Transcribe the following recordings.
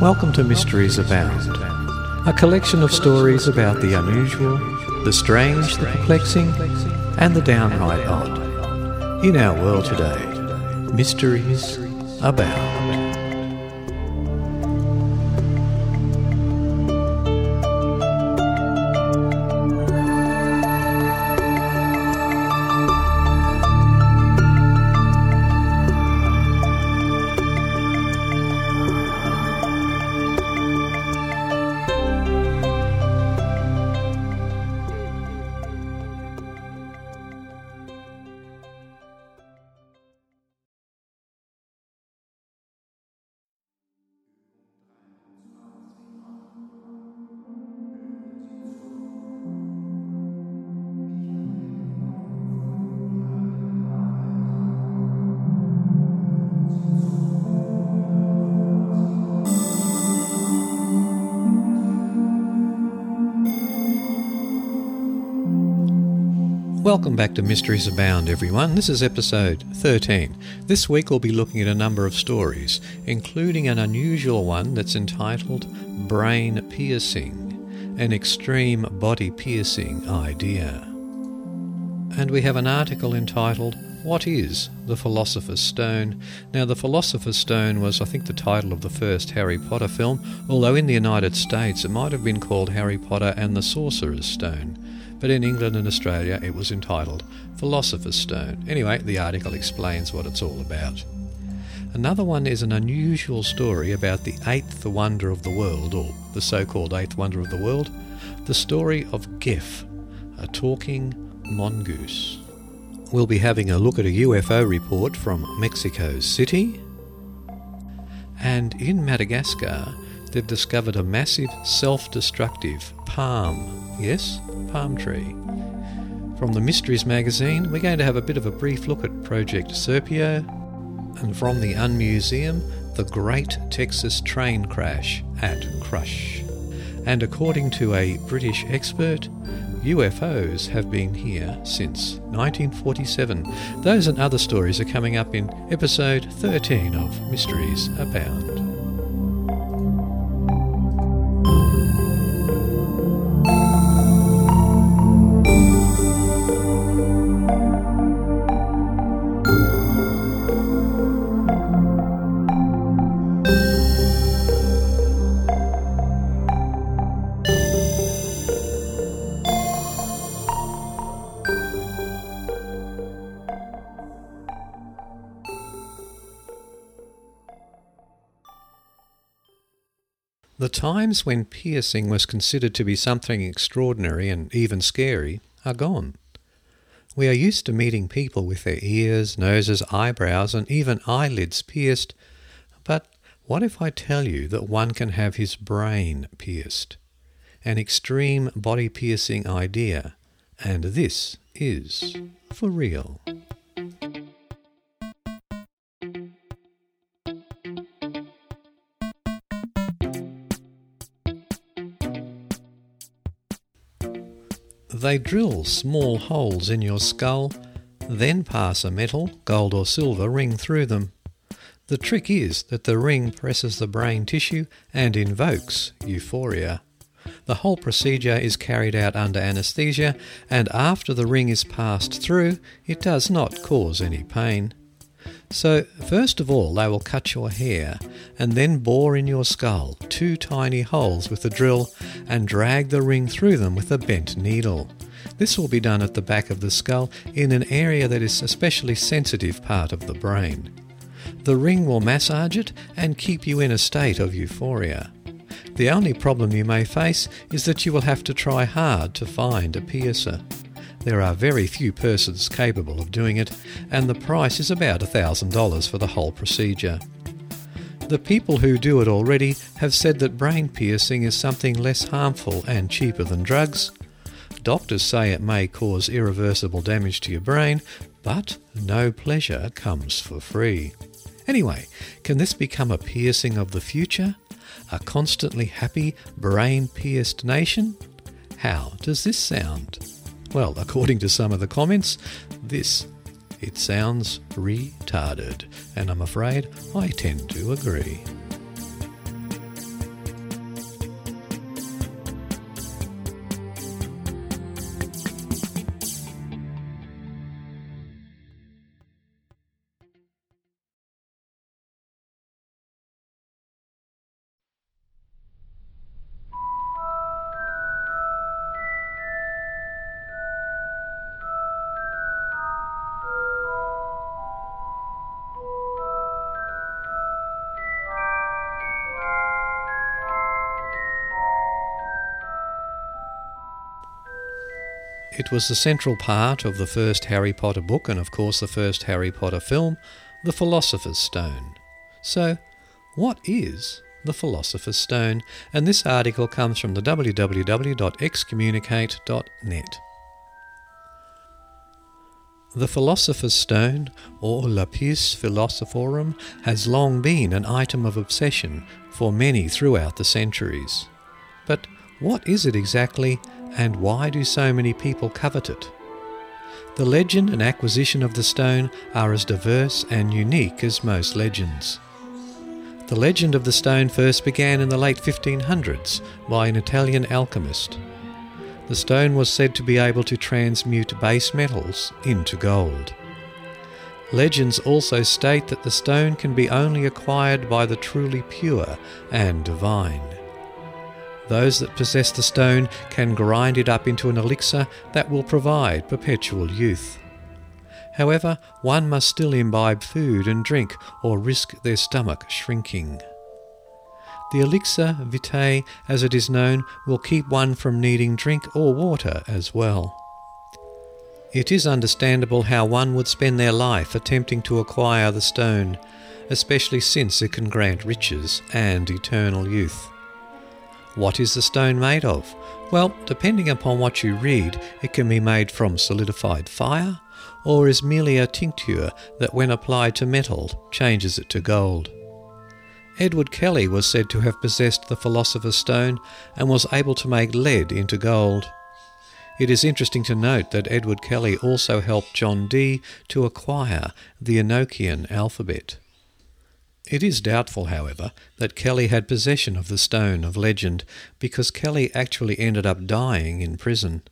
Welcome to Mysteries Abound, a collection of stories about the unusual, the strange, the perplexing, and the downright odd. In our world today, mysteries abound. Welcome back to Mysteries Abound, everyone. This is episode 13. This week we'll be looking at a number of stories, including an unusual one that's entitled Brain Piercing, an extreme body piercing idea. And we have an article entitled What is the Philosopher's Stone? Now, the Philosopher's Stone was, I think, the title of the first Harry Potter film, although in the United States it might have been called Harry Potter and the Sorcerer's Stone but in England and Australia it was entitled Philosopher's Stone. Anyway, the article explains what it's all about. Another one is an unusual story about the eighth wonder of the world, or the so called eighth wonder of the world, the story of Gef, a talking mongoose. We'll be having a look at a UFO report from Mexico City. And in Madagascar, they've discovered a massive self destructive palm. Yes, palm tree. From the Mysteries magazine, we're going to have a bit of a brief look at Project Serpo, and from the Unmuseum, the Great Texas Train Crash at Crush. And according to a British expert, UFOs have been here since 1947. Those and other stories are coming up in episode 13 of Mysteries Abound. Times when piercing was considered to be something extraordinary and even scary are gone. We are used to meeting people with their ears, noses, eyebrows, and even eyelids pierced, but what if I tell you that one can have his brain pierced? An extreme body piercing idea, and this is for real. They drill small holes in your skull, then pass a metal, gold or silver, ring through them. The trick is that the ring presses the brain tissue and invokes euphoria. The whole procedure is carried out under anesthesia, and after the ring is passed through, it does not cause any pain. So, first of all, they will cut your hair and then bore in your skull two tiny holes with a drill and drag the ring through them with a bent needle. This will be done at the back of the skull in an area that is especially sensitive part of the brain. The ring will massage it and keep you in a state of euphoria. The only problem you may face is that you will have to try hard to find a piercer. There are very few persons capable of doing it, and the price is about $1,000 for the whole procedure. The people who do it already have said that brain piercing is something less harmful and cheaper than drugs. Doctors say it may cause irreversible damage to your brain, but no pleasure comes for free. Anyway, can this become a piercing of the future? A constantly happy, brain pierced nation? How does this sound? Well, according to some of the comments, this it sounds retarded, and I'm afraid I tend to agree. Was the central part of the first Harry Potter book and, of course, the first Harry Potter film, The Philosopher's Stone. So, what is the Philosopher's Stone? And this article comes from the www.excommunicate.net. The Philosopher's Stone, or Lapis Philosophorum, has long been an item of obsession for many throughout the centuries. But what is it exactly, and why do so many people covet it? The legend and acquisition of the stone are as diverse and unique as most legends. The legend of the stone first began in the late 1500s by an Italian alchemist. The stone was said to be able to transmute base metals into gold. Legends also state that the stone can be only acquired by the truly pure and divine. Those that possess the stone can grind it up into an elixir that will provide perpetual youth. However, one must still imbibe food and drink or risk their stomach shrinking. The elixir vitae, as it is known, will keep one from needing drink or water as well. It is understandable how one would spend their life attempting to acquire the stone, especially since it can grant riches and eternal youth. What is the stone made of? Well, depending upon what you read, it can be made from solidified fire or is merely a tincture that, when applied to metal, changes it to gold. Edward Kelly was said to have possessed the Philosopher's Stone and was able to make lead into gold. It is interesting to note that Edward Kelly also helped John Dee to acquire the Enochian alphabet. It is doubtful, however, that Kelly had possession of the Stone of Legend because Kelly actually ended up dying in prison.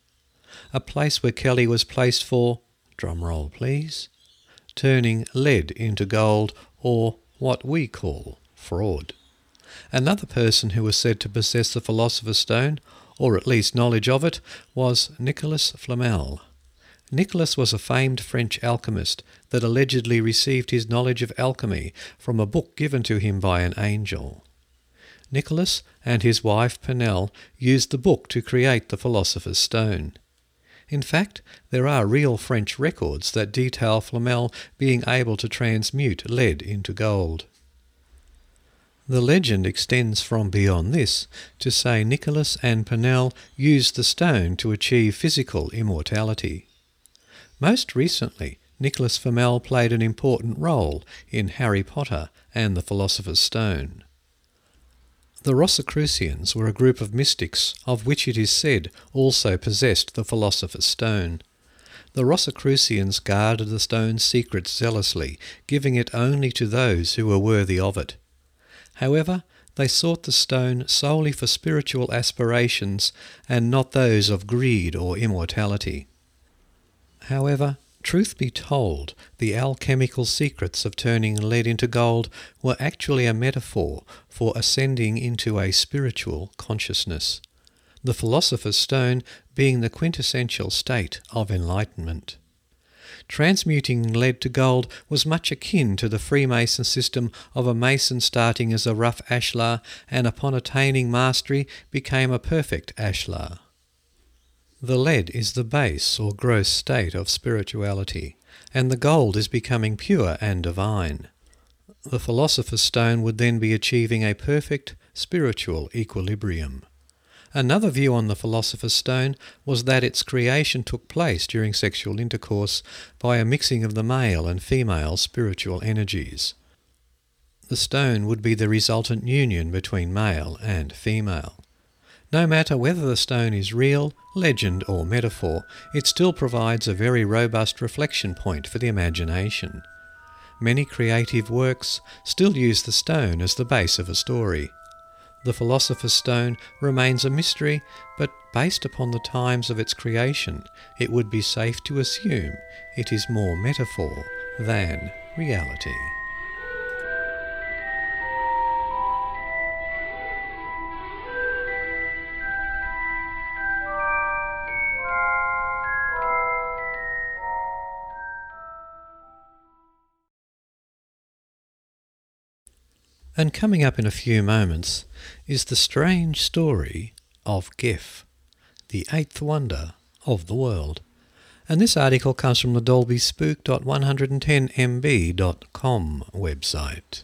A place where Kelly was placed for, drum roll please, turning lead into gold or what we call fraud. Another person who was said to possess the Philosopher's Stone, or at least knowledge of it, was Nicholas Flamel. Nicholas was a famed French alchemist that allegedly received his knowledge of alchemy from a book given to him by an angel. Nicholas and his wife Penel used the book to create the Philosopher's Stone. In fact, there are real French records that detail Flamel being able to transmute lead into gold. The legend extends from beyond this to say Nicholas and Penel used the stone to achieve physical immortality. Most recently, Nicholas Flamel played an important role in Harry Potter and the Philosopher's Stone. The Rosicrucians were a group of mystics of which it is said also possessed the Philosopher's Stone. The Rosicrucians guarded the stone's secrets zealously, giving it only to those who were worthy of it. However, they sought the stone solely for spiritual aspirations and not those of greed or immortality. However, truth be told, the alchemical secrets of turning lead into gold were actually a metaphor for ascending into a spiritual consciousness, the philosopher's stone being the quintessential state of enlightenment. Transmuting lead to gold was much akin to the Freemason system of a mason starting as a rough ashlar and upon attaining mastery became a perfect ashlar. The lead is the base or gross state of spirituality, and the gold is becoming pure and divine. The philosopher's stone would then be achieving a perfect spiritual equilibrium. Another view on the philosopher's stone was that its creation took place during sexual intercourse by a mixing of the male and female spiritual energies. The stone would be the resultant union between male and female. No matter whether the stone is real, legend, or metaphor, it still provides a very robust reflection point for the imagination. Many creative works still use the stone as the base of a story, the Philosopher's Stone remains a mystery, but based upon the times of its creation, it would be safe to assume it is more metaphor than reality. And coming up in a few moments is the strange story of Gef, the eighth wonder of the world. And this article comes from the dolbyspook.110mb.com website.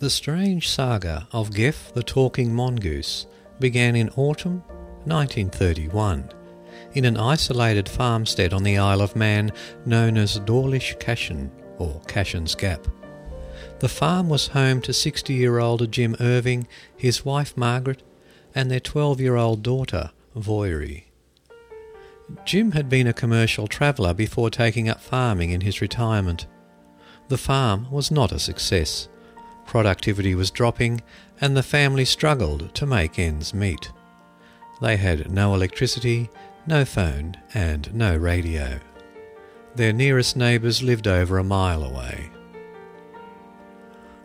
The strange saga of Gef the Talking Mongoose began in autumn 1931 in an isolated farmstead on the Isle of Man known as Doarlish Cashen or Cashen's Gap. The farm was home to 60 year old Jim Irving, his wife Margaret, and their 12 year old daughter Voirrey. Jim had been a commercial traveller before taking up farming in his retirement. The farm was not a success Productivity was dropping, and the family struggled to make ends meet. They had no electricity, no phone, and no radio. Their nearest neighbours lived over a mile away.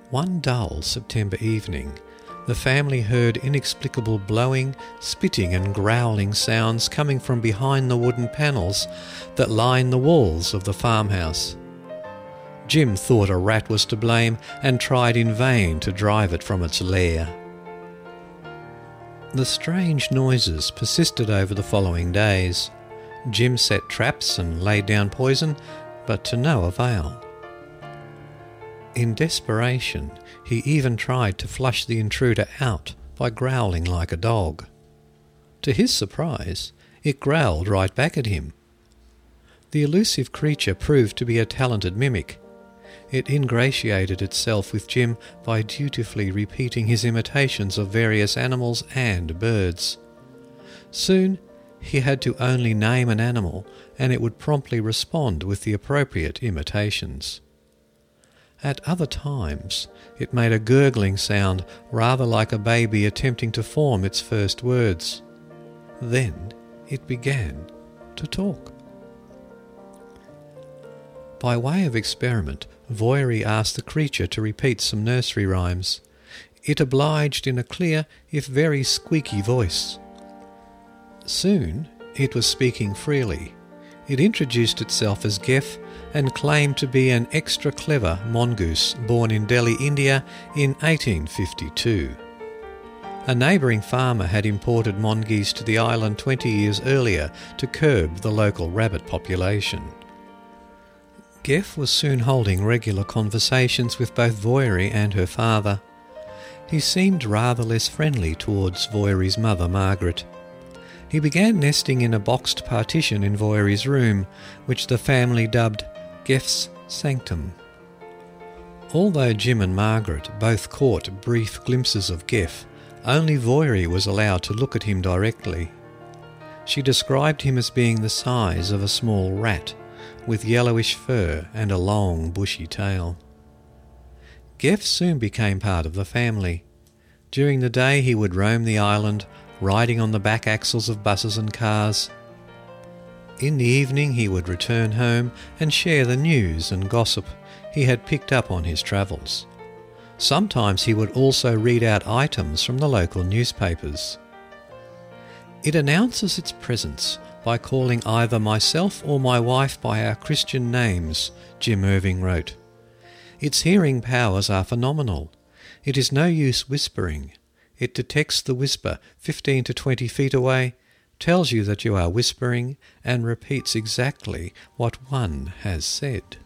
One dull September evening, the family heard inexplicable blowing, spitting, and growling sounds coming from behind the wooden panels that line the walls of the farmhouse. Jim thought a rat was to blame and tried in vain to drive it from its lair. The strange noises persisted over the following days. Jim set traps and laid down poison, but to no avail. In desperation, he even tried to flush the intruder out by growling like a dog. To his surprise, it growled right back at him. The elusive creature proved to be a talented mimic, it ingratiated itself with Jim by dutifully repeating his imitations of various animals and birds. Soon he had to only name an animal, and it would promptly respond with the appropriate imitations. At other times, it made a gurgling sound rather like a baby attempting to form its first words. Then it began to talk. By way of experiment, Voirrey asked the creature to repeat some nursery rhymes. It obliged in a clear, if very squeaky voice. Soon it was speaking freely. It introduced itself as Gef and claimed to be an extra clever mongoose born in Delhi, India in 1852. A neighbouring farmer had imported mongoose to the island 20 years earlier to curb the local rabbit population. Gef was soon holding regular conversations with both Voirrey and her father. He seemed rather less friendly towards Voirrey's mother, Margaret. He began nesting in a boxed partition in Voirrey's room, which the family dubbed Gef's sanctum. Although Jim and Margaret both caught brief glimpses of Gef, only Voirrey was allowed to look at him directly. She described him as being the size of a small rat with yellowish fur and a long bushy tail. Gef soon became part of the family. During the day he would roam the island, riding on the back axles of buses and cars. In the evening he would return home and share the news and gossip he had picked up on his travels. Sometimes he would also read out items from the local newspapers. It announces its presence by calling either myself or my wife by our Christian names, Jim Irving wrote. Its hearing powers are phenomenal. It is no use whispering. It detects the whisper 15 to 20 feet away, tells you that you are whispering, and repeats exactly what one has said.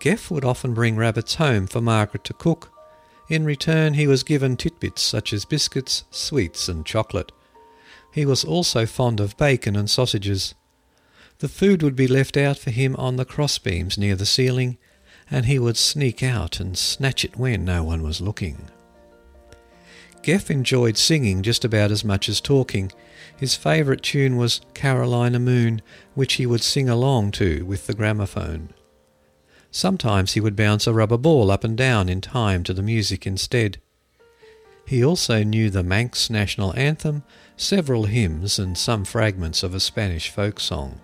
Gef would often bring rabbits home for Margaret to cook. In return, he was given titbits such as biscuits, sweets, and chocolate. He was also fond of bacon and sausages. The food would be left out for him on the crossbeams near the ceiling, and he would sneak out and snatch it when no one was looking. Gef enjoyed singing just about as much as talking. His favourite tune was Carolina Moon, which he would sing along to with the gramophone. Sometimes he would bounce a rubber ball up and down in time to the music instead. He also knew the Manx national anthem, several hymns, and some fragments of a Spanish folk song.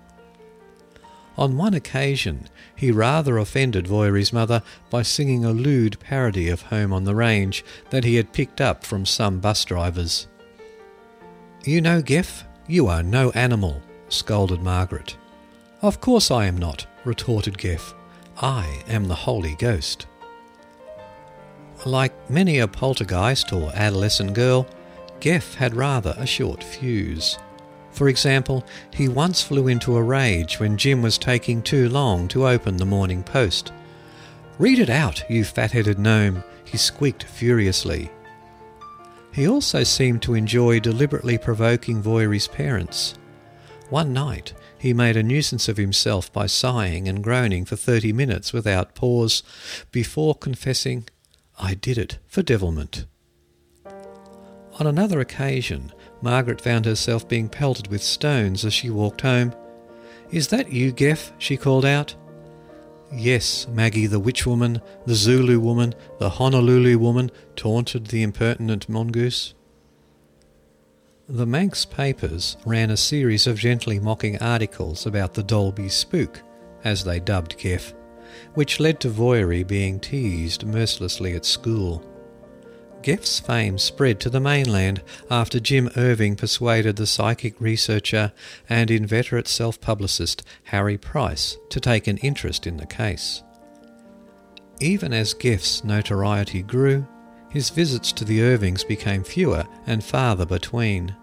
On one occasion, he rather offended Voirrey's mother by singing a lewd parody of Home on the Range that he had picked up from some bus drivers. You know, Gef, you are no animal, scolded Margaret. Of course I am not, retorted Gef. I am the Holy Ghost. Like many a poltergeist or adolescent girl, Gef had rather a short fuse. For example, he once flew into a rage when Jim was taking too long to open the morning post. Read it out, you fat headed gnome, he squeaked furiously. He also seemed to enjoy deliberately provoking Voirrey's parents. One night, he made a nuisance of himself by sighing and groaning for thirty minutes without pause, before confessing, I did it for devilment. On another occasion, Margaret found herself being pelted with stones as she walked home. Is that you, Gef? she called out. Yes, Maggie the witch woman, the Zulu woman, the Honolulu woman, taunted the impertinent mongoose. The Manx papers ran a series of gently mocking articles about the Dalby spook, as they dubbed Gef, which led to Voirrey being teased mercilessly at school. Gef's fame spread to the mainland after Jim Irving persuaded the psychic researcher and inveterate self publicist Harry Price to take an interest in the case. Even as Gef's notoriety grew, his visits to the Irvings became fewer and farther between.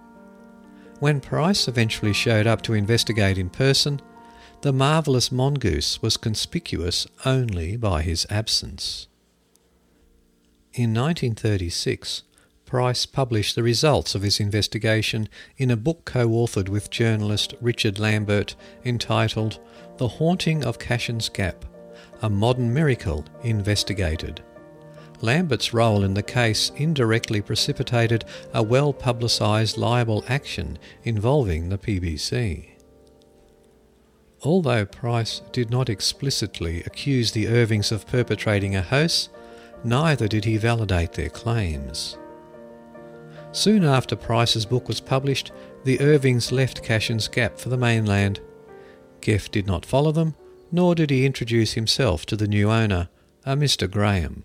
When Price eventually showed up to investigate in person, the marvellous mongoose was conspicuous only by his absence. In 1936, Price published the results of his investigation in a book co authored with journalist Richard Lambert entitled The Haunting of Cashen's Gap A Modern Miracle Investigated. Lambert's role in the case indirectly precipitated a well publicised libel action involving the BBC. Although Price did not explicitly accuse the Irvings of perpetrating a hoax, neither did he validate their claims. Soon after Price's book was published, the Irvings left Cashen's Gap for the mainland. Gef did not follow them, nor did he introduce himself to the new owner, a Mr. Graham.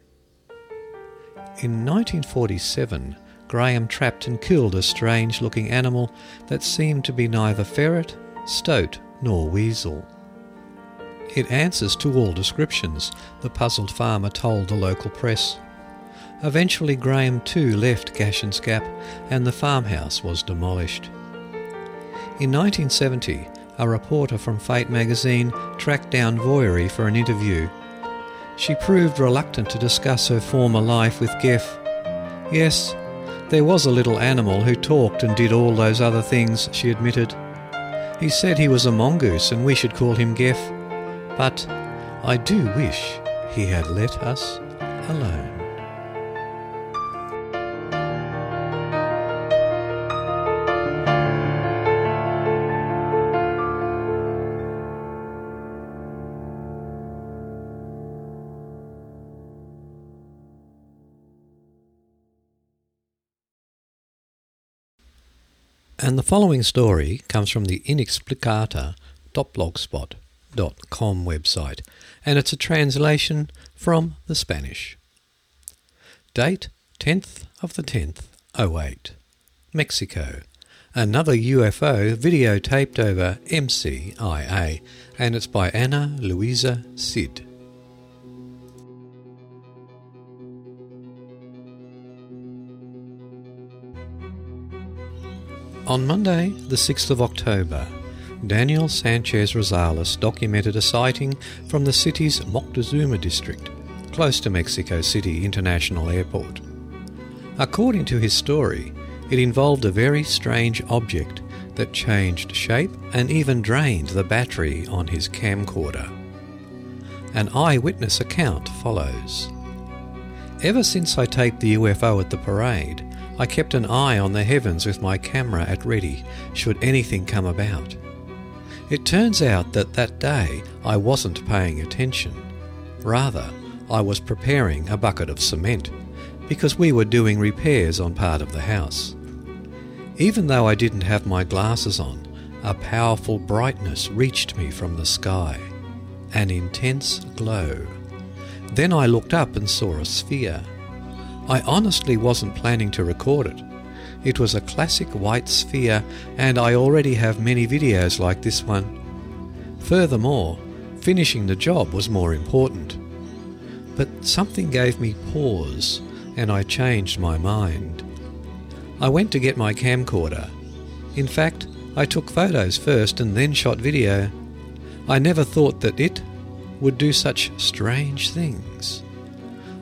In 1947, Graham trapped and killed a strange looking animal that seemed to be neither ferret, stoat, nor weasel. It answers to all descriptions, the puzzled farmer told the local press. Eventually, Graham too left Cashen's Gap and the farmhouse was demolished. In 1970, a reporter from Fate magazine tracked down Voirrey for an interview. She proved reluctant to discuss her former life with Gef. Yes, there was a little animal who talked and did all those other things, she admitted. He said he was a mongoose and we should call him Gef. But I do wish he had let us alone. And the following story comes from the Inexplicata Doppelgänger spot inexplicata.blogspot.com website, and it's a translation from the Spanish. Date 10th of the 10th, 08. Mexico. Another UFO videotaped over MCIA, and it's by Ana Luisa Cid. On Monday, the 6th of October, Daniel Sanchez Rosales documented a sighting from the city's Moctezuma district, close to Mexico City International Airport. According to his story, it involved a very strange object that changed shape and even drained the battery on his camcorder. An eyewitness account follows. Ever since I taped the UFO at the parade, I kept an eye on the heavens with my camera at ready should anything come about. It turns out that that day I wasn't paying attention. Rather, I was preparing a bucket of cement because we were doing repairs on part of the house. Even though I didn't have my glasses on, a powerful brightness reached me from the sky, an intense glow. Then I looked up and saw a sphere. I honestly wasn't planning to record it. It was a classic white sphere, and I already have many videos like this one. Furthermore, finishing the job was more important. But something gave me pause, and I changed my mind. I went to get my camcorder. In fact, I took photos first and then shot video. I never thought that it would do such strange things.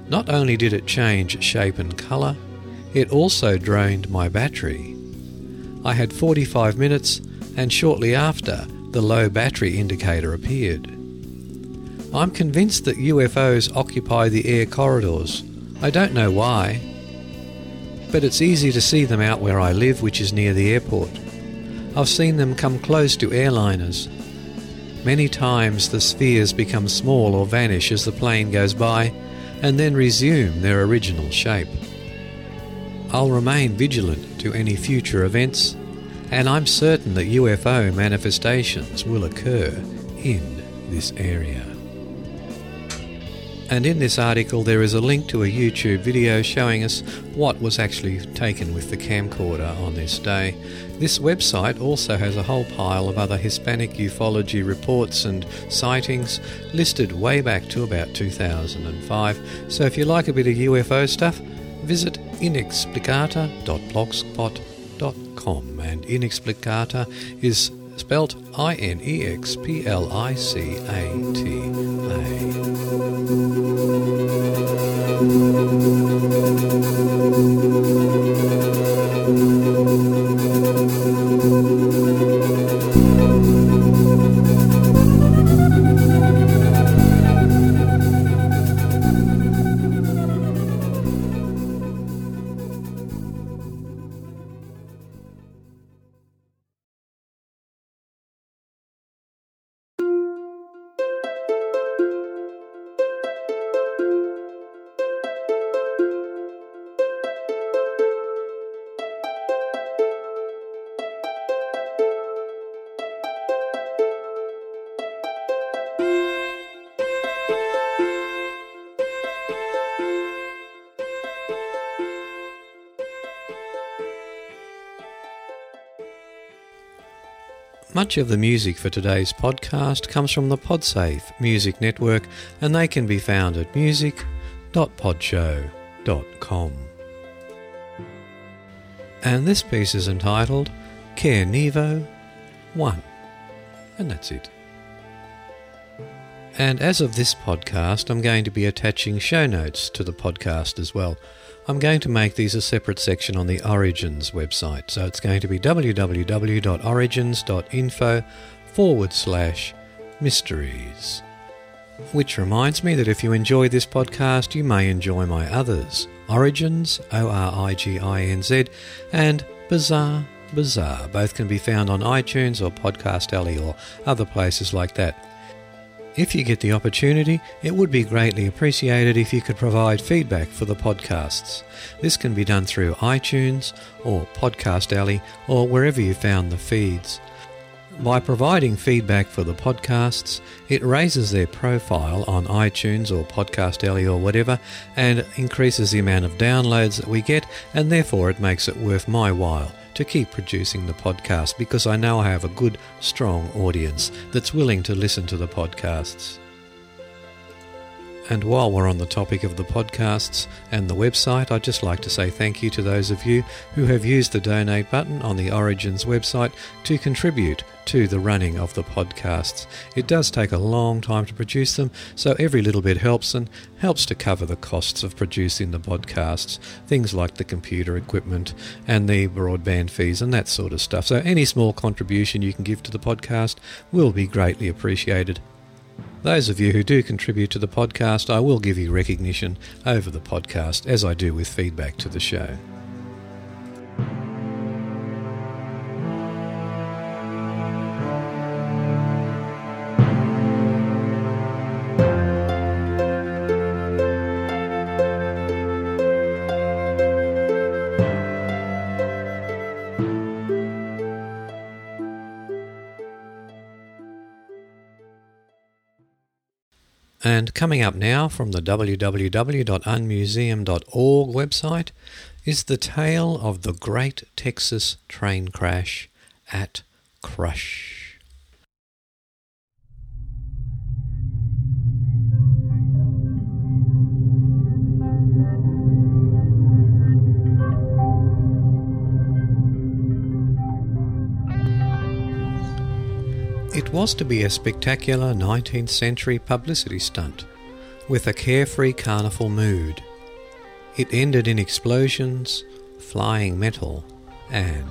Not only did it change shape and colour, it also drained my battery. I had 45 minutes, and shortly after, the low battery indicator appeared. I'm convinced that UFOs occupy the air corridors. I don't know why, but it's easy to see them out where I live, which is near the airport. I've seen them come close to airliners. Many times the spheres become small or vanish as the plane goes by, and then resume their original shape. I'll remain vigilant to any future events, and I'm certain that UFO manifestations will occur in this area. And in this article, there is a link to a YouTube video showing us what was actually taken with the camcorder on this day. This website also has a whole pile of other Hispanic ufology reports and sightings listed way back to about 2005. So if you like a bit of UFO stuff, visit inexplicata.blogspot.com. And Inexplicata is spelt I N E X P L I C A T Much of the music for today's podcast comes from the Podsafe Music Network, and they can be found at music.podshow.com. And this piece is entitled Care Nevo 1. And that's it. And as of this podcast, I'm going to be attaching show notes to the podcast as well. I'm going to make these a separate section on the Originz website. So it's going to be www.originz.info forward slash mysteries. Which reminds me that if you enjoy this podcast, you may enjoy my others Originz, O R I G I N Z, and Bizarre Bizarre. Both can be found on iTunes or Podcast Alley or other places like that. If you get the opportunity, it would be greatly appreciated if you could provide feedback for the podcasts. This can be done through iTunes or Podcast Alley or wherever you found the feeds. By providing feedback for the podcasts, it raises their profile on iTunes or Podcast Alley or whatever and increases the amount of downloads that we get, and therefore it makes it worth my while to keep producing the podcast because I know I have a good, strong audience that's willing to listen to the podcasts. And while we're on the topic of the podcasts and the website, I'd just like to say thank you to those of you who have used the donate button on the Originz website to contribute to the running of the podcasts. It does take a long time to produce them, so every little bit helps and helps to cover the costs of producing the podcasts, things like the computer equipment and the broadband fees and that sort of stuff. So any small contribution you can give to the podcast will be greatly appreciated. Those of you who do contribute to the podcast, I will give you recognition over the podcast as I do with feedback to the show. And coming up now from the www.unmuseum.org website is the tale of the Great Texas Train Crash at Crush. It was to be a spectacular 19th century publicity stunt with a carefree carnival mood. It ended in explosions, flying metal, and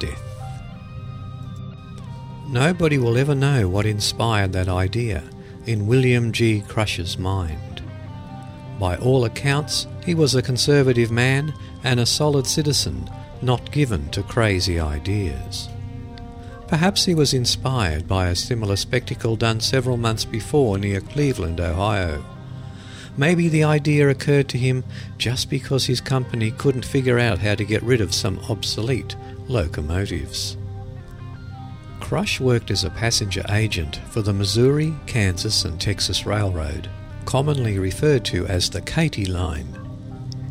death. Nobody will ever know what inspired that idea in William G. Crush's mind. By all accounts, he was a conservative man and a solid citizen, not given to crazy ideas. Perhaps he was inspired by a similar spectacle done several months before near Cleveland, Ohio. Maybe the idea occurred to him just because his company couldn't figure out how to get rid of some obsolete locomotives. Crush worked as a passenger agent for the Missouri, Kansas, and Texas Railroad, commonly referred to as the Katy Line.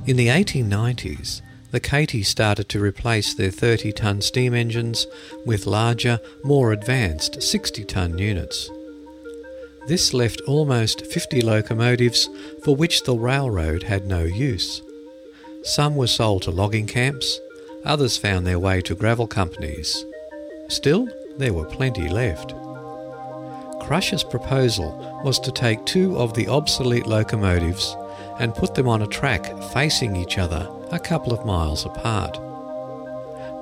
In the 1890s, the Katy started to replace their 30 ton steam engines with larger, more advanced 60 ton units. This left almost 50 locomotives for which the railroad had no use. Some were sold to logging camps, others found their way to gravel companies. Still, there were plenty left. Crush's proposal was to take two of the obsolete locomotives and put them on a track facing each other a couple of miles apart.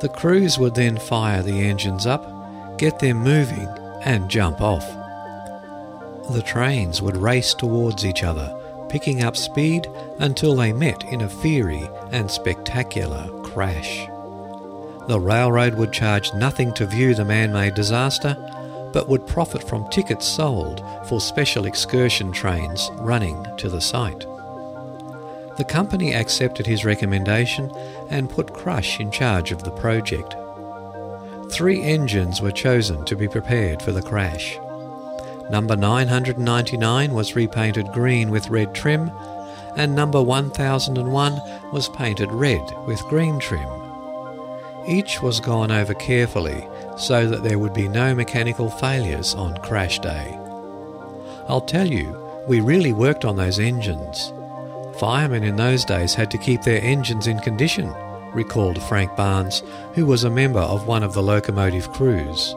The crews would then fire the engines up, get them moving, and jump off. The trains would race towards each other, picking up speed until they met in a fiery and spectacular crash. The railroad would charge nothing to view the man made disaster, but would profit from tickets sold for special excursion trains running to the site. The company accepted his recommendation and put Crush in charge of the project. Three engines were chosen to be prepared for the crash. Number 999 was repainted green with red trim, and number 1001 was painted red with green trim. Each was gone over carefully so that there would be no mechanical failures on crash day. I'll tell you, we really worked on those engines. Firemen in those days had to keep their engines in condition, recalled Frank Barnes, who was a member of one of the locomotive crews.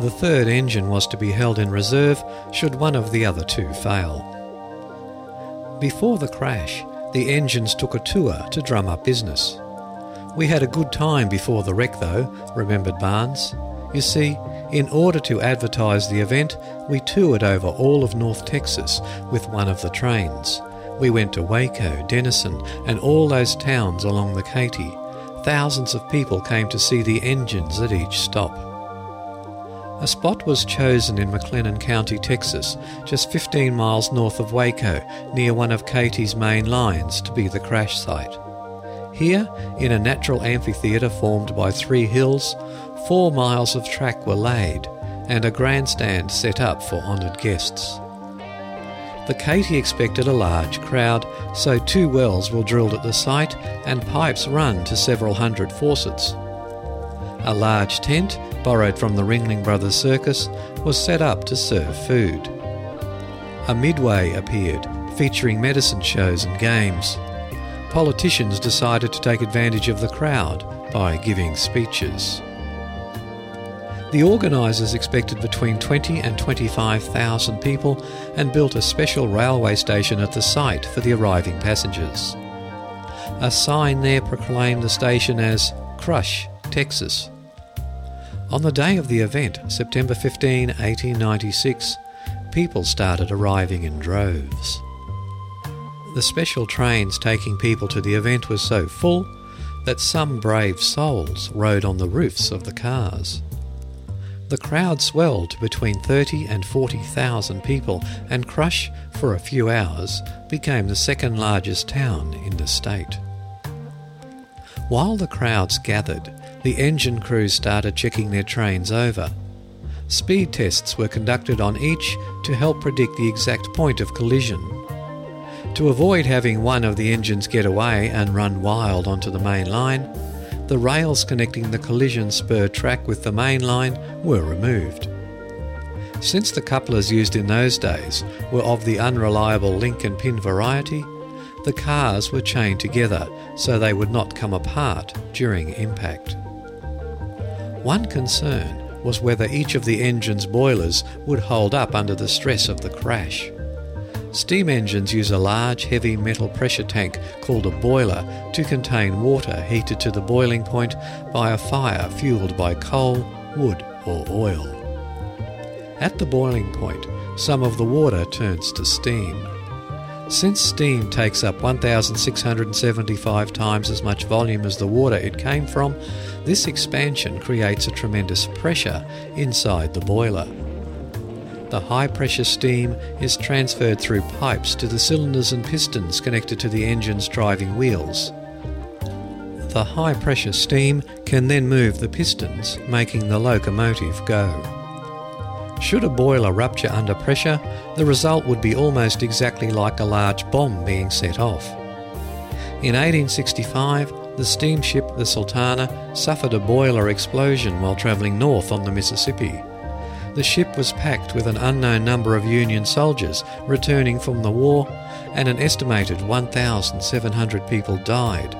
The third engine was to be held in reserve should one of the other two fail. Before the crash, the engines took a tour to drum up business. We had a good time before the wreck, though, remembered Barnes. You see, in order to advertise the event, we toured over all of North Texas with one of the trains. We went to Waco, Denison, and all those towns along the Katy. Thousands of people came to see the engines at each stop. A spot was chosen in McLennan County, Texas, just 15 miles north of Waco, near one of Katy's main lines, to be the crash site. Here, in a natural amphitheatre formed by three hills, four miles of track were laid and a grandstand set up for honoured guests. The Katy expected a large crowd, so two wells were drilled at the site and pipes run to several hundred faucets. A large tent, borrowed from the Ringling Brothers Circus, was set up to serve food. A midway appeared, featuring medicine shows and games. Politicians decided to take advantage of the crowd by giving speeches. The organisers expected between 20 and 25,000 people and built a special railway station at the site for the arriving passengers. A sign there proclaimed the station as Crush, Texas. On the day of the event, September 15, 1896, people started arriving in droves. The special trains taking people to the event were so full that some brave souls rode on the roofs of the cars. The crowd swelled to between 30 and 40,000 people, and Crush, for a few hours, became the second largest town in the state. While the crowds gathered, the engine crews started checking their trains over. Speed tests were conducted on each to help predict the exact point of collision. To avoid having one of the engines get away and run wild onto the main line, the rails connecting the collision spur track with the main line were removed. Since the couplers used in those days were of the unreliable link and pin variety, the cars were chained together so they would not come apart during impact. One concern was whether each of the engine's boilers would hold up under the stress of the crash. Steam engines use a large heavy metal pressure tank called a boiler to contain water heated to the boiling point by a fire fueled by coal, wood, or oil. At the boiling point, some of the water turns to steam. Since steam takes up 1,675 times as much volume as the water it came from, this expansion creates a tremendous pressure inside the boiler. The high pressure steam is transferred through pipes to the cylinders and pistons connected to the engine's driving wheels. The high pressure steam can then move the pistons, making the locomotive go. Should a boiler rupture under pressure, the result would be almost exactly like a large bomb being set off. In 1865, the steamship the Sultana suffered a boiler explosion while travelling north on the Mississippi the ship was packed with an unknown number of Union soldiers returning from the war, and an estimated 1,700 people died,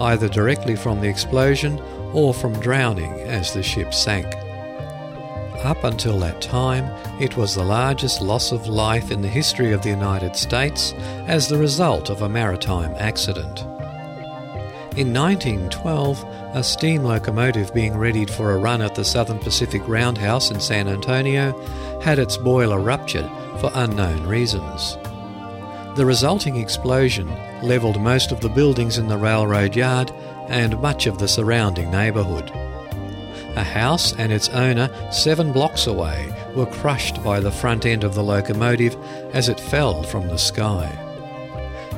either directly from the explosion or from drowning as the ship sank. Up until that time, it was the largest loss of life in the history of the United States as the result of a maritime accident. In 1912, a steam locomotive being readied for a run at the Southern Pacific Roundhouse in San Antonio had its boiler ruptured for unknown reasons. The resulting explosion levelled most of the buildings in the railroad yard and much of the surrounding neighbourhood. A house and its owner, seven blocks away, were crushed by the front end of the locomotive as it fell from the sky.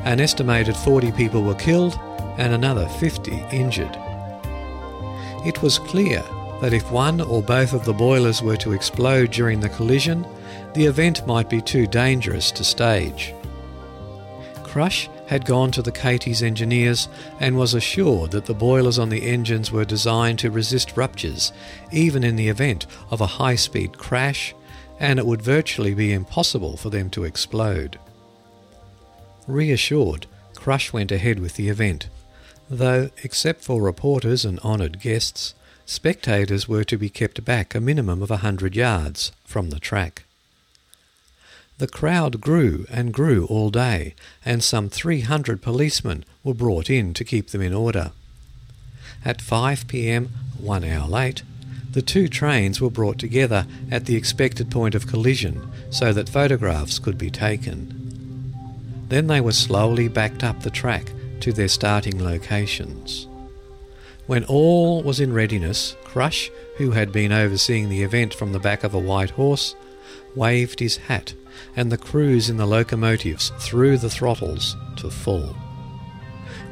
An estimated 40 people were killed and another 50 injured. It was clear that if one or both of the boilers were to explode during the collision, the event might be too dangerous to stage. Crush had gone to the Katy's engineers and was assured that the boilers on the engines were designed to resist ruptures, even in the event of a high speed crash, and it would virtually be impossible for them to explode. Reassured, Crush went ahead with the event though, except for reporters and honoured guests, spectators were to be kept back a minimum of a hundred yards from the track. The crowd grew and grew all day, and some 300 policemen were brought in to keep them in order. At 5 pm, one hour late, the two trains were brought together at the expected point of collision so that photographs could be taken. Then they were slowly backed up the track to their starting locations. When all was in readiness, Crush, who had been overseeing the event from the back of a white horse, waved his hat, and the crews in the locomotives threw the throttles to full.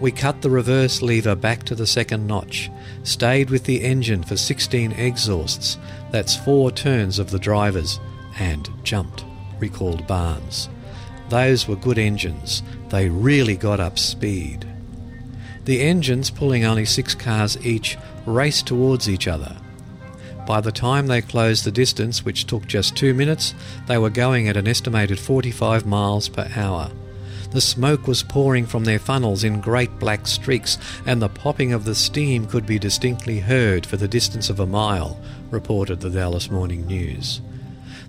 We cut the reverse lever back to the second notch, stayed with the engine for 16 exhausts, that's four turns of the drivers, and jumped, recalled Barnes. Those were good engines. They really got up speed. The engines, pulling only six cars each, raced towards each other. By the time they closed the distance, which took just two minutes, they were going at an estimated 45 miles per hour. The smoke was pouring from their funnels in great black streaks, and the popping of the steam could be distinctly heard for the distance of a mile, reported the Dallas Morning News.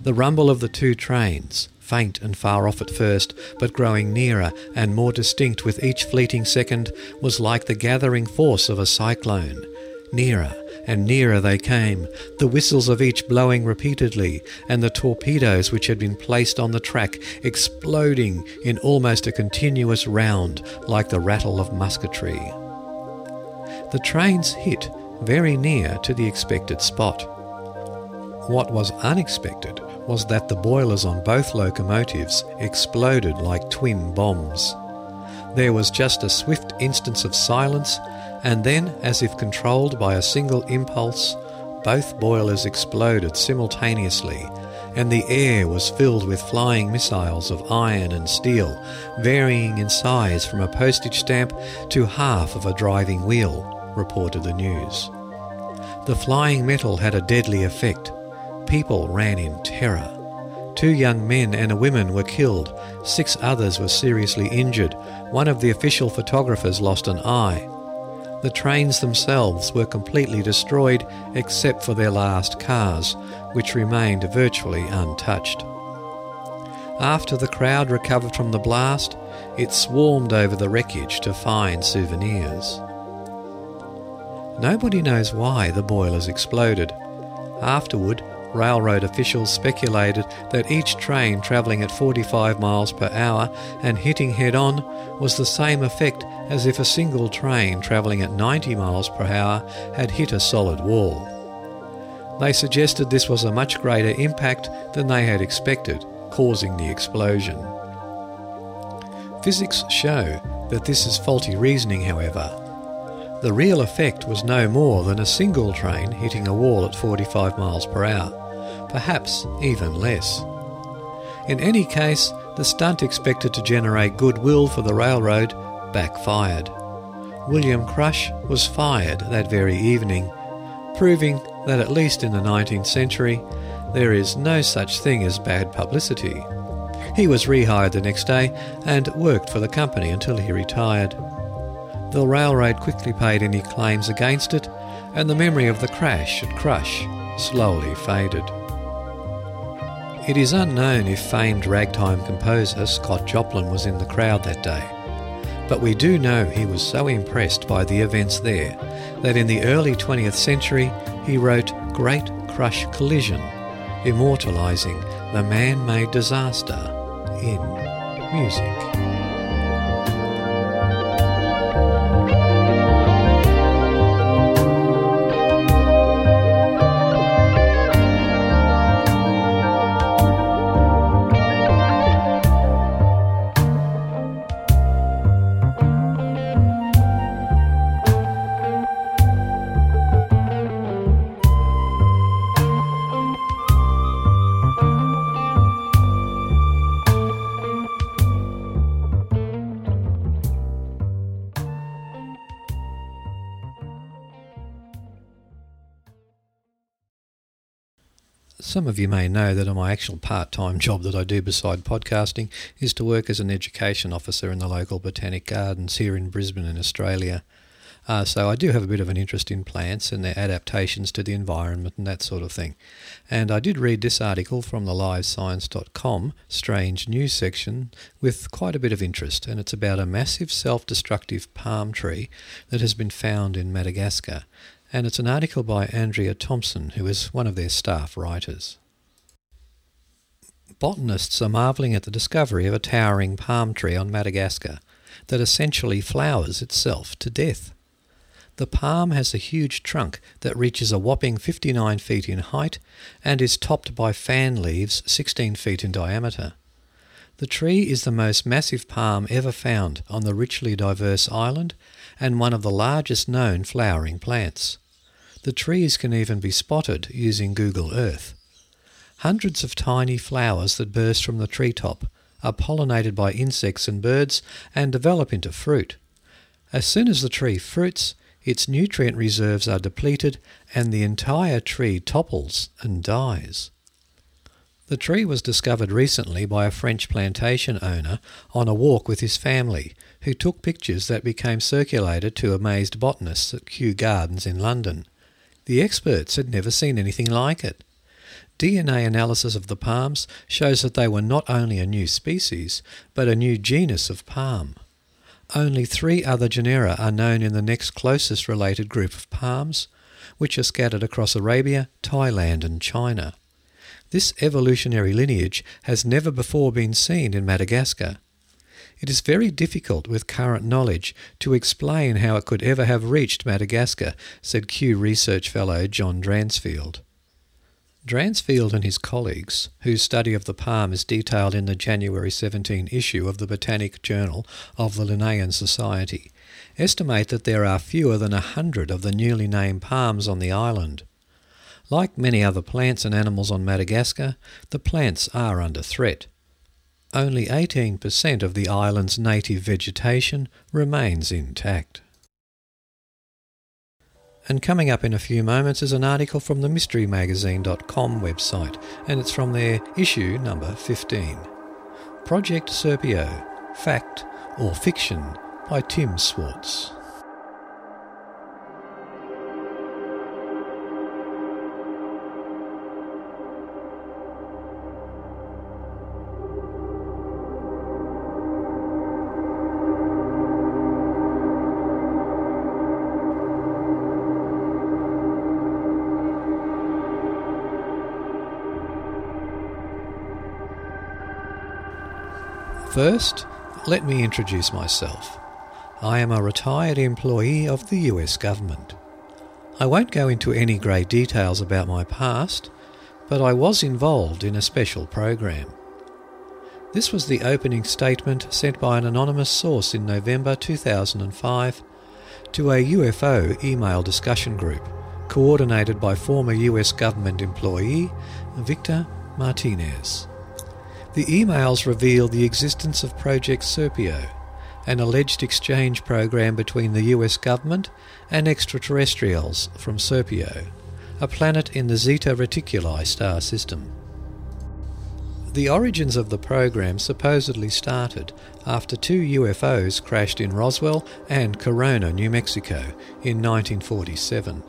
The rumble of the two trains, faint and far off at first, but growing nearer and more distinct with each fleeting second, was like the gathering force of a cyclone. Nearer and nearer they came, the whistles of each blowing repeatedly, and the torpedoes which had been placed on the track exploding in almost a continuous round like the rattle of musketry. The trains hit very near to the expected spot. What was unexpected was that the boilers on both locomotives exploded like twin bombs. There was just a swift instance of silence and then, as if controlled by a single impulse, both boilers exploded simultaneously, and the air was filled with flying missiles of iron and steel, varying in size from a postage stamp to half of a driving wheel, reported the news. The flying metal had a deadly effect. People ran in terror. Two young men and a woman were killed. Six others were seriously injured. One of the official photographers lost an eye. The trains themselves were completely destroyed except for their last cars, which remained virtually untouched. After the crowd recovered from the blast, it swarmed over the wreckage to find souvenirs. Nobody knows why the boilers exploded. Afterward, railroad officials speculated that each train travelling at 45 miles per hour and hitting head on was the same effect as if a single train travelling at 90 miles per hour had hit a solid wall. They suggested this was a much greater impact than they had expected, causing the explosion. Physics show that this is faulty reasoning, however. The real effect was no more than a single train hitting a wall at 45 miles per hour perhaps even less. In any case, the stunt expected to generate goodwill for the railroad backfired. William Crush was fired that very evening, proving that at least in the 19th century, there is no such thing as bad publicity. He was rehired the next day and worked for the company until he retired. The railroad quickly paid any claims against it, and the memory of the crash at Crush slowly faded. It is unknown if famed ragtime composer Scott Joplin was in the crowd that day, but we do know he was so impressed by the events there that in the early 20th century he wrote Great Crush Collision, immortalising the man made disaster in music. Some of you may know that my actual part time job that I do beside podcasting is to work as an education officer in the local botanic gardens here in Brisbane, in Australia. Uh, so I do have a bit of an interest in plants and their adaptations to the environment and that sort of thing. And I did read this article from the livescience.com strange news section with quite a bit of interest, and it's about a massive self destructive palm tree that has been found in Madagascar and it's an article by Andrea Thompson, who is one of their staff writers. Botanists are marvelling at the discovery of a towering palm tree on Madagascar that essentially flowers itself to death. The palm has a huge trunk that reaches a whopping 59 feet in height and is topped by fan leaves 16 feet in diameter. The tree is the most massive palm ever found on the richly diverse island and one of the largest known flowering plants. The trees can even be spotted using Google Earth. Hundreds of tiny flowers that burst from the treetop are pollinated by insects and birds and develop into fruit. As soon as the tree fruits, its nutrient reserves are depleted and the entire tree topples and dies. The tree was discovered recently by a French plantation owner on a walk with his family, who took pictures that became circulated to amazed botanists at Kew Gardens in London. The experts had never seen anything like it. DNA analysis of the palms shows that they were not only a new species, but a new genus of palm. Only three other genera are known in the next closest related group of palms, which are scattered across Arabia, Thailand, and China. This evolutionary lineage has never before been seen in Madagascar. It is very difficult with current knowledge to explain how it could ever have reached Madagascar, said Kew Research Fellow John Dransfield. Dransfield and his colleagues, whose study of the palm is detailed in the January 17 issue of the Botanic Journal of the Linnean Society, estimate that there are fewer than a hundred of the newly named palms on the island. Like many other plants and animals on Madagascar, the plants are under threat. Only 18% of the island's native vegetation remains intact. And coming up in a few moments is an article from the MysteryMagazine.com website, and it's from their issue number 15. Project Serpo Fact or Fiction by Tim Swartz. First, let me introduce myself. I am a retired employee of the US government. I won't go into any great details about my past, but I was involved in a special program. This was the opening statement sent by an anonymous source in November 2005 to a UFO email discussion group coordinated by former US government employee Victor Martinez. The emails reveal the existence of Project Serpo, an alleged exchange program between the US government and extraterrestrials from Serpo, a planet in the Zeta Reticuli star system. The origins of the program supposedly started after two UFOs crashed in Roswell and Corona, New Mexico in 1947.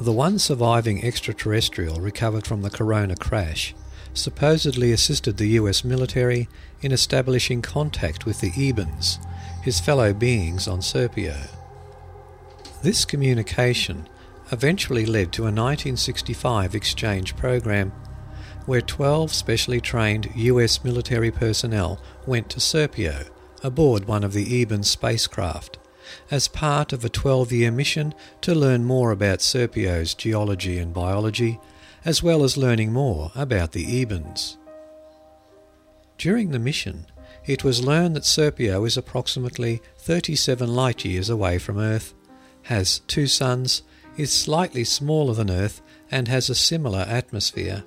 The one surviving extraterrestrial recovered from the Corona crash supposedly assisted the US military in establishing contact with the Ebens, his fellow beings on Serpo. This communication eventually led to a 1965 exchange program where 12 specially trained US military personnel went to Serpo aboard one of the Eben spacecraft as part of a 12 year mission to learn more about Serpo's geology and biology as well as learning more about the Ebens. During the mission, it was learned that Serpo is approximately 37 light years away from Earth, has two suns, is slightly smaller than Earth, and has a similar atmosphere.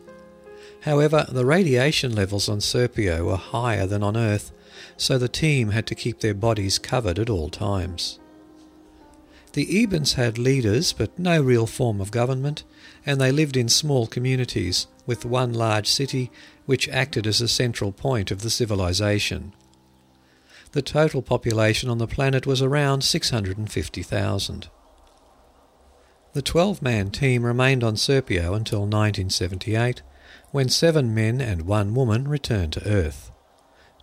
However, the radiation levels on Serpo were higher than on Earth, so the team had to keep their bodies covered at all times. The Ebens had leaders, but no real form of government, and they lived in small communities, with one large city which acted as a central point of the civilization. The total population on the planet was around 650,000. The 12 man team remained on Serpo until 1978, when seven men and one woman returned to Earth.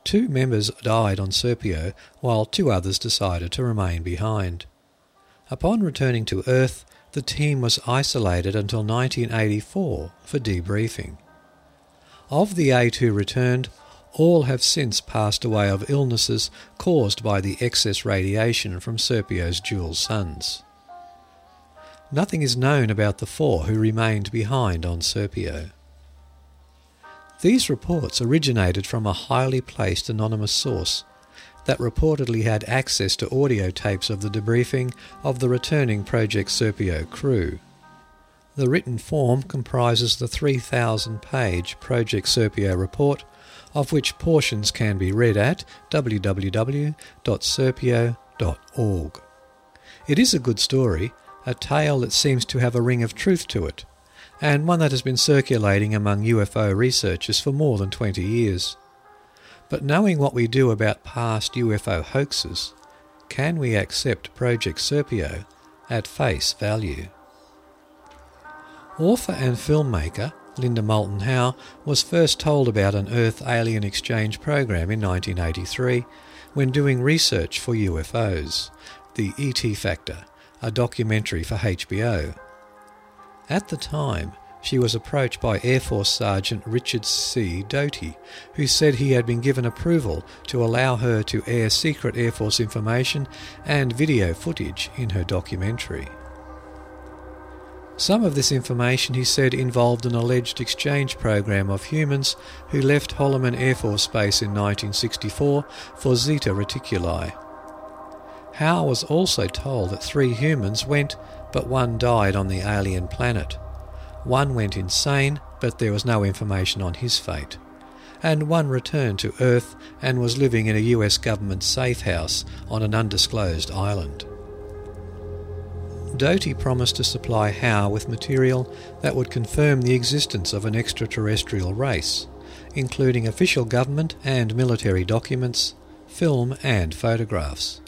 Two members died on Serpo, while two others decided to remain behind. Upon returning to Earth, the team was isolated until 1984 for debriefing. Of the eight who returned, all have since passed away of illnesses caused by the excess radiation from Serpo's dual suns. Nothing is known about the four who remained behind on Serpo. These reports originated from a highly placed anonymous source that reportedly had access to audio tapes of the debriefing of the returning Project Serpo crew. The written form comprises the 3,000 page Project Serpo report, of which portions can be read at www.serpo.org. It is a good story, a tale that seems to have a ring of truth to it, and one that has been circulating among UFO researchers for more than 20 years. But knowing what we do about past UFO hoaxes, can we accept Project Serpo at face value? Author and filmmaker Linda Moulton Howe was first told about an Earth alien exchange program in 1983 when doing research for UFOs, The ET Factor, a documentary for HBO. At the time, she was approached by Air Force Sergeant Richard C. Doty, who said he had been given approval to allow her to air secret Air Force information and video footage in her documentary. Some of this information, he said, involved an alleged exchange program of humans who left Holloman Air Force Base in 1964 for Zeta Reticuli. Howe was also told that three humans went, but one died on the alien planet. One went insane, but there was no information on his fate. And one returned to Earth and was living in a US government safe house on an undisclosed island. Doty promised to supply Howe with material that would confirm the existence of an extraterrestrial race, including official government and military documents, film and photographs.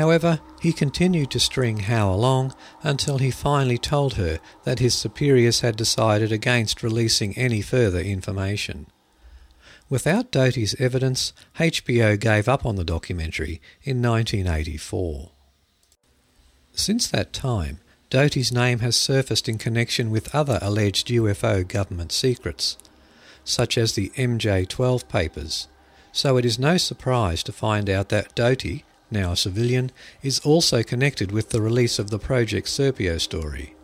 However, he continued to string Howe along until he finally told her that his superiors had decided against releasing any further information. Without Doty's evidence, HBO gave up on the documentary in 1984. Since that time, Doty's name has surfaced in connection with other alleged UFO government secrets, such as the MJ 12 papers, so it is no surprise to find out that Doty, now a civilian, is also connected with the release of the Project Serpo story.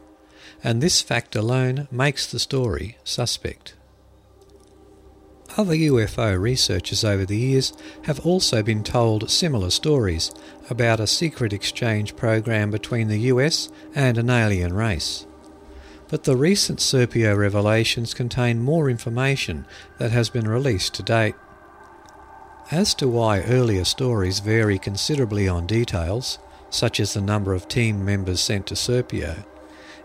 And this fact alone makes the story suspect. Other UFO researchers over the years have also been told similar stories about a secret exchange program between the US and an alien race. But the recent Serpo revelations contain more information that has been released to date. As to why earlier stories vary considerably on details, such as the number of team members sent to Serpo,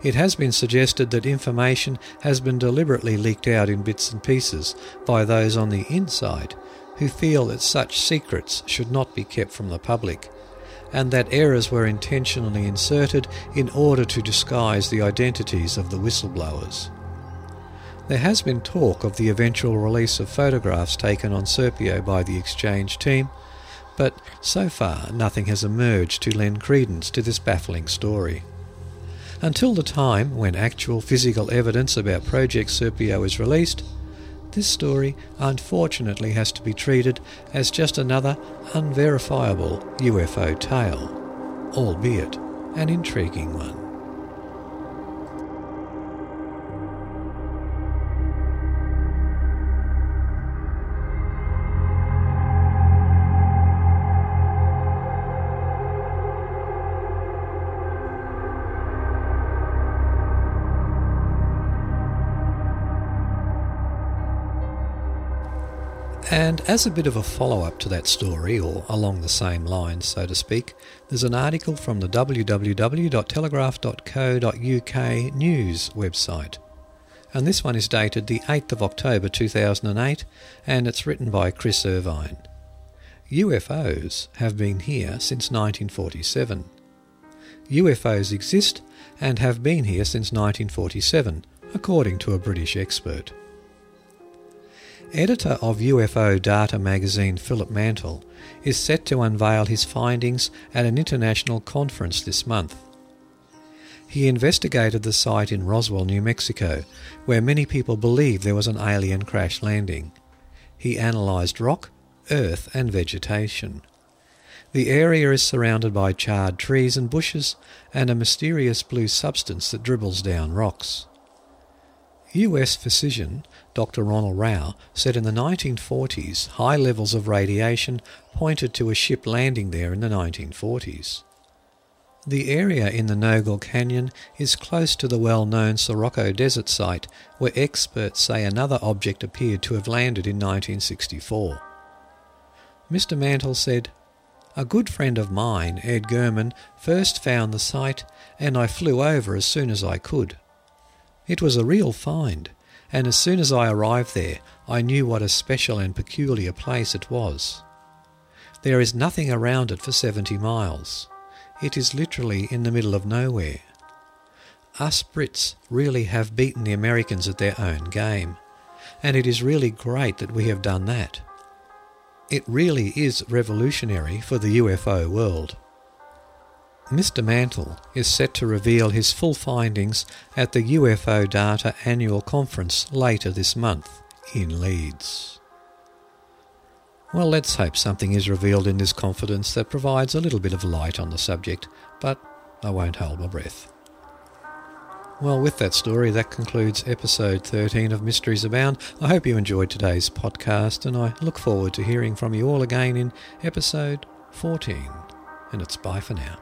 it has been suggested that information has been deliberately leaked out in bits and pieces by those on the inside who feel that such secrets should not be kept from the public, and that errors were intentionally inserted in order to disguise the identities of the whistleblowers. There has been talk of the eventual release of photographs taken on Serpo by the exchange team, but so far nothing has emerged to lend credence to this baffling story. Until the time when actual physical evidence about Project Serpo is released, this story unfortunately has to be treated as just another unverifiable UFO tale, albeit an intriguing one. And as a bit of a follow up to that story, or along the same lines, so to speak, there's an article from the www.telegraph.co.uk news website. And this one is dated the 8th of October 2008, and it's written by Chris Irvine. UFOs have been here since 1947. UFOs exist and have been here since 1947, according to a British expert. Editor of UFO Data magazine Philip Mantle is set to unveil his findings at an international conference this month. He investigated the site in Roswell, New Mexico, where many people believe there was an alien crash landing. he analysed rock, earth, and vegetation. The area is surrounded by charred trees and bushes and a mysterious blue substance that dribbles down rocks. US physician Dr. Ronald Rao, said in the 1940s high levels of radiation pointed to a ship landing there in the 1940s. The area in the Nogal Canyon is close to the well known Socorro Desert site, where experts say another object appeared to have landed in 1964. Mr. Mantle said, A good friend of mine, Ed Gurman, first found the site, and I flew over as soon as I could. It was a real find, and as soon as I arrived there, I knew what a special and peculiar place it was. There is nothing around it for 70 miles. It is literally in the middle of nowhere. Us Brits really have beaten the Americans at their own game, and it is really great that we have done that. It really is revolutionary for the UFO world. Mr. Mantle is set to reveal his full findings at the UFO Data Annual Conference later this month in Leeds. Well, let's hope something is revealed in this confidence that provides a little bit of light on the subject, but I won't hold my breath. Well, with that story, that concludes episode 13 of Mysteries Abound. I hope you enjoyed today's podcast, and I look forward to hearing from you all again in episode 14. And it's bye for now.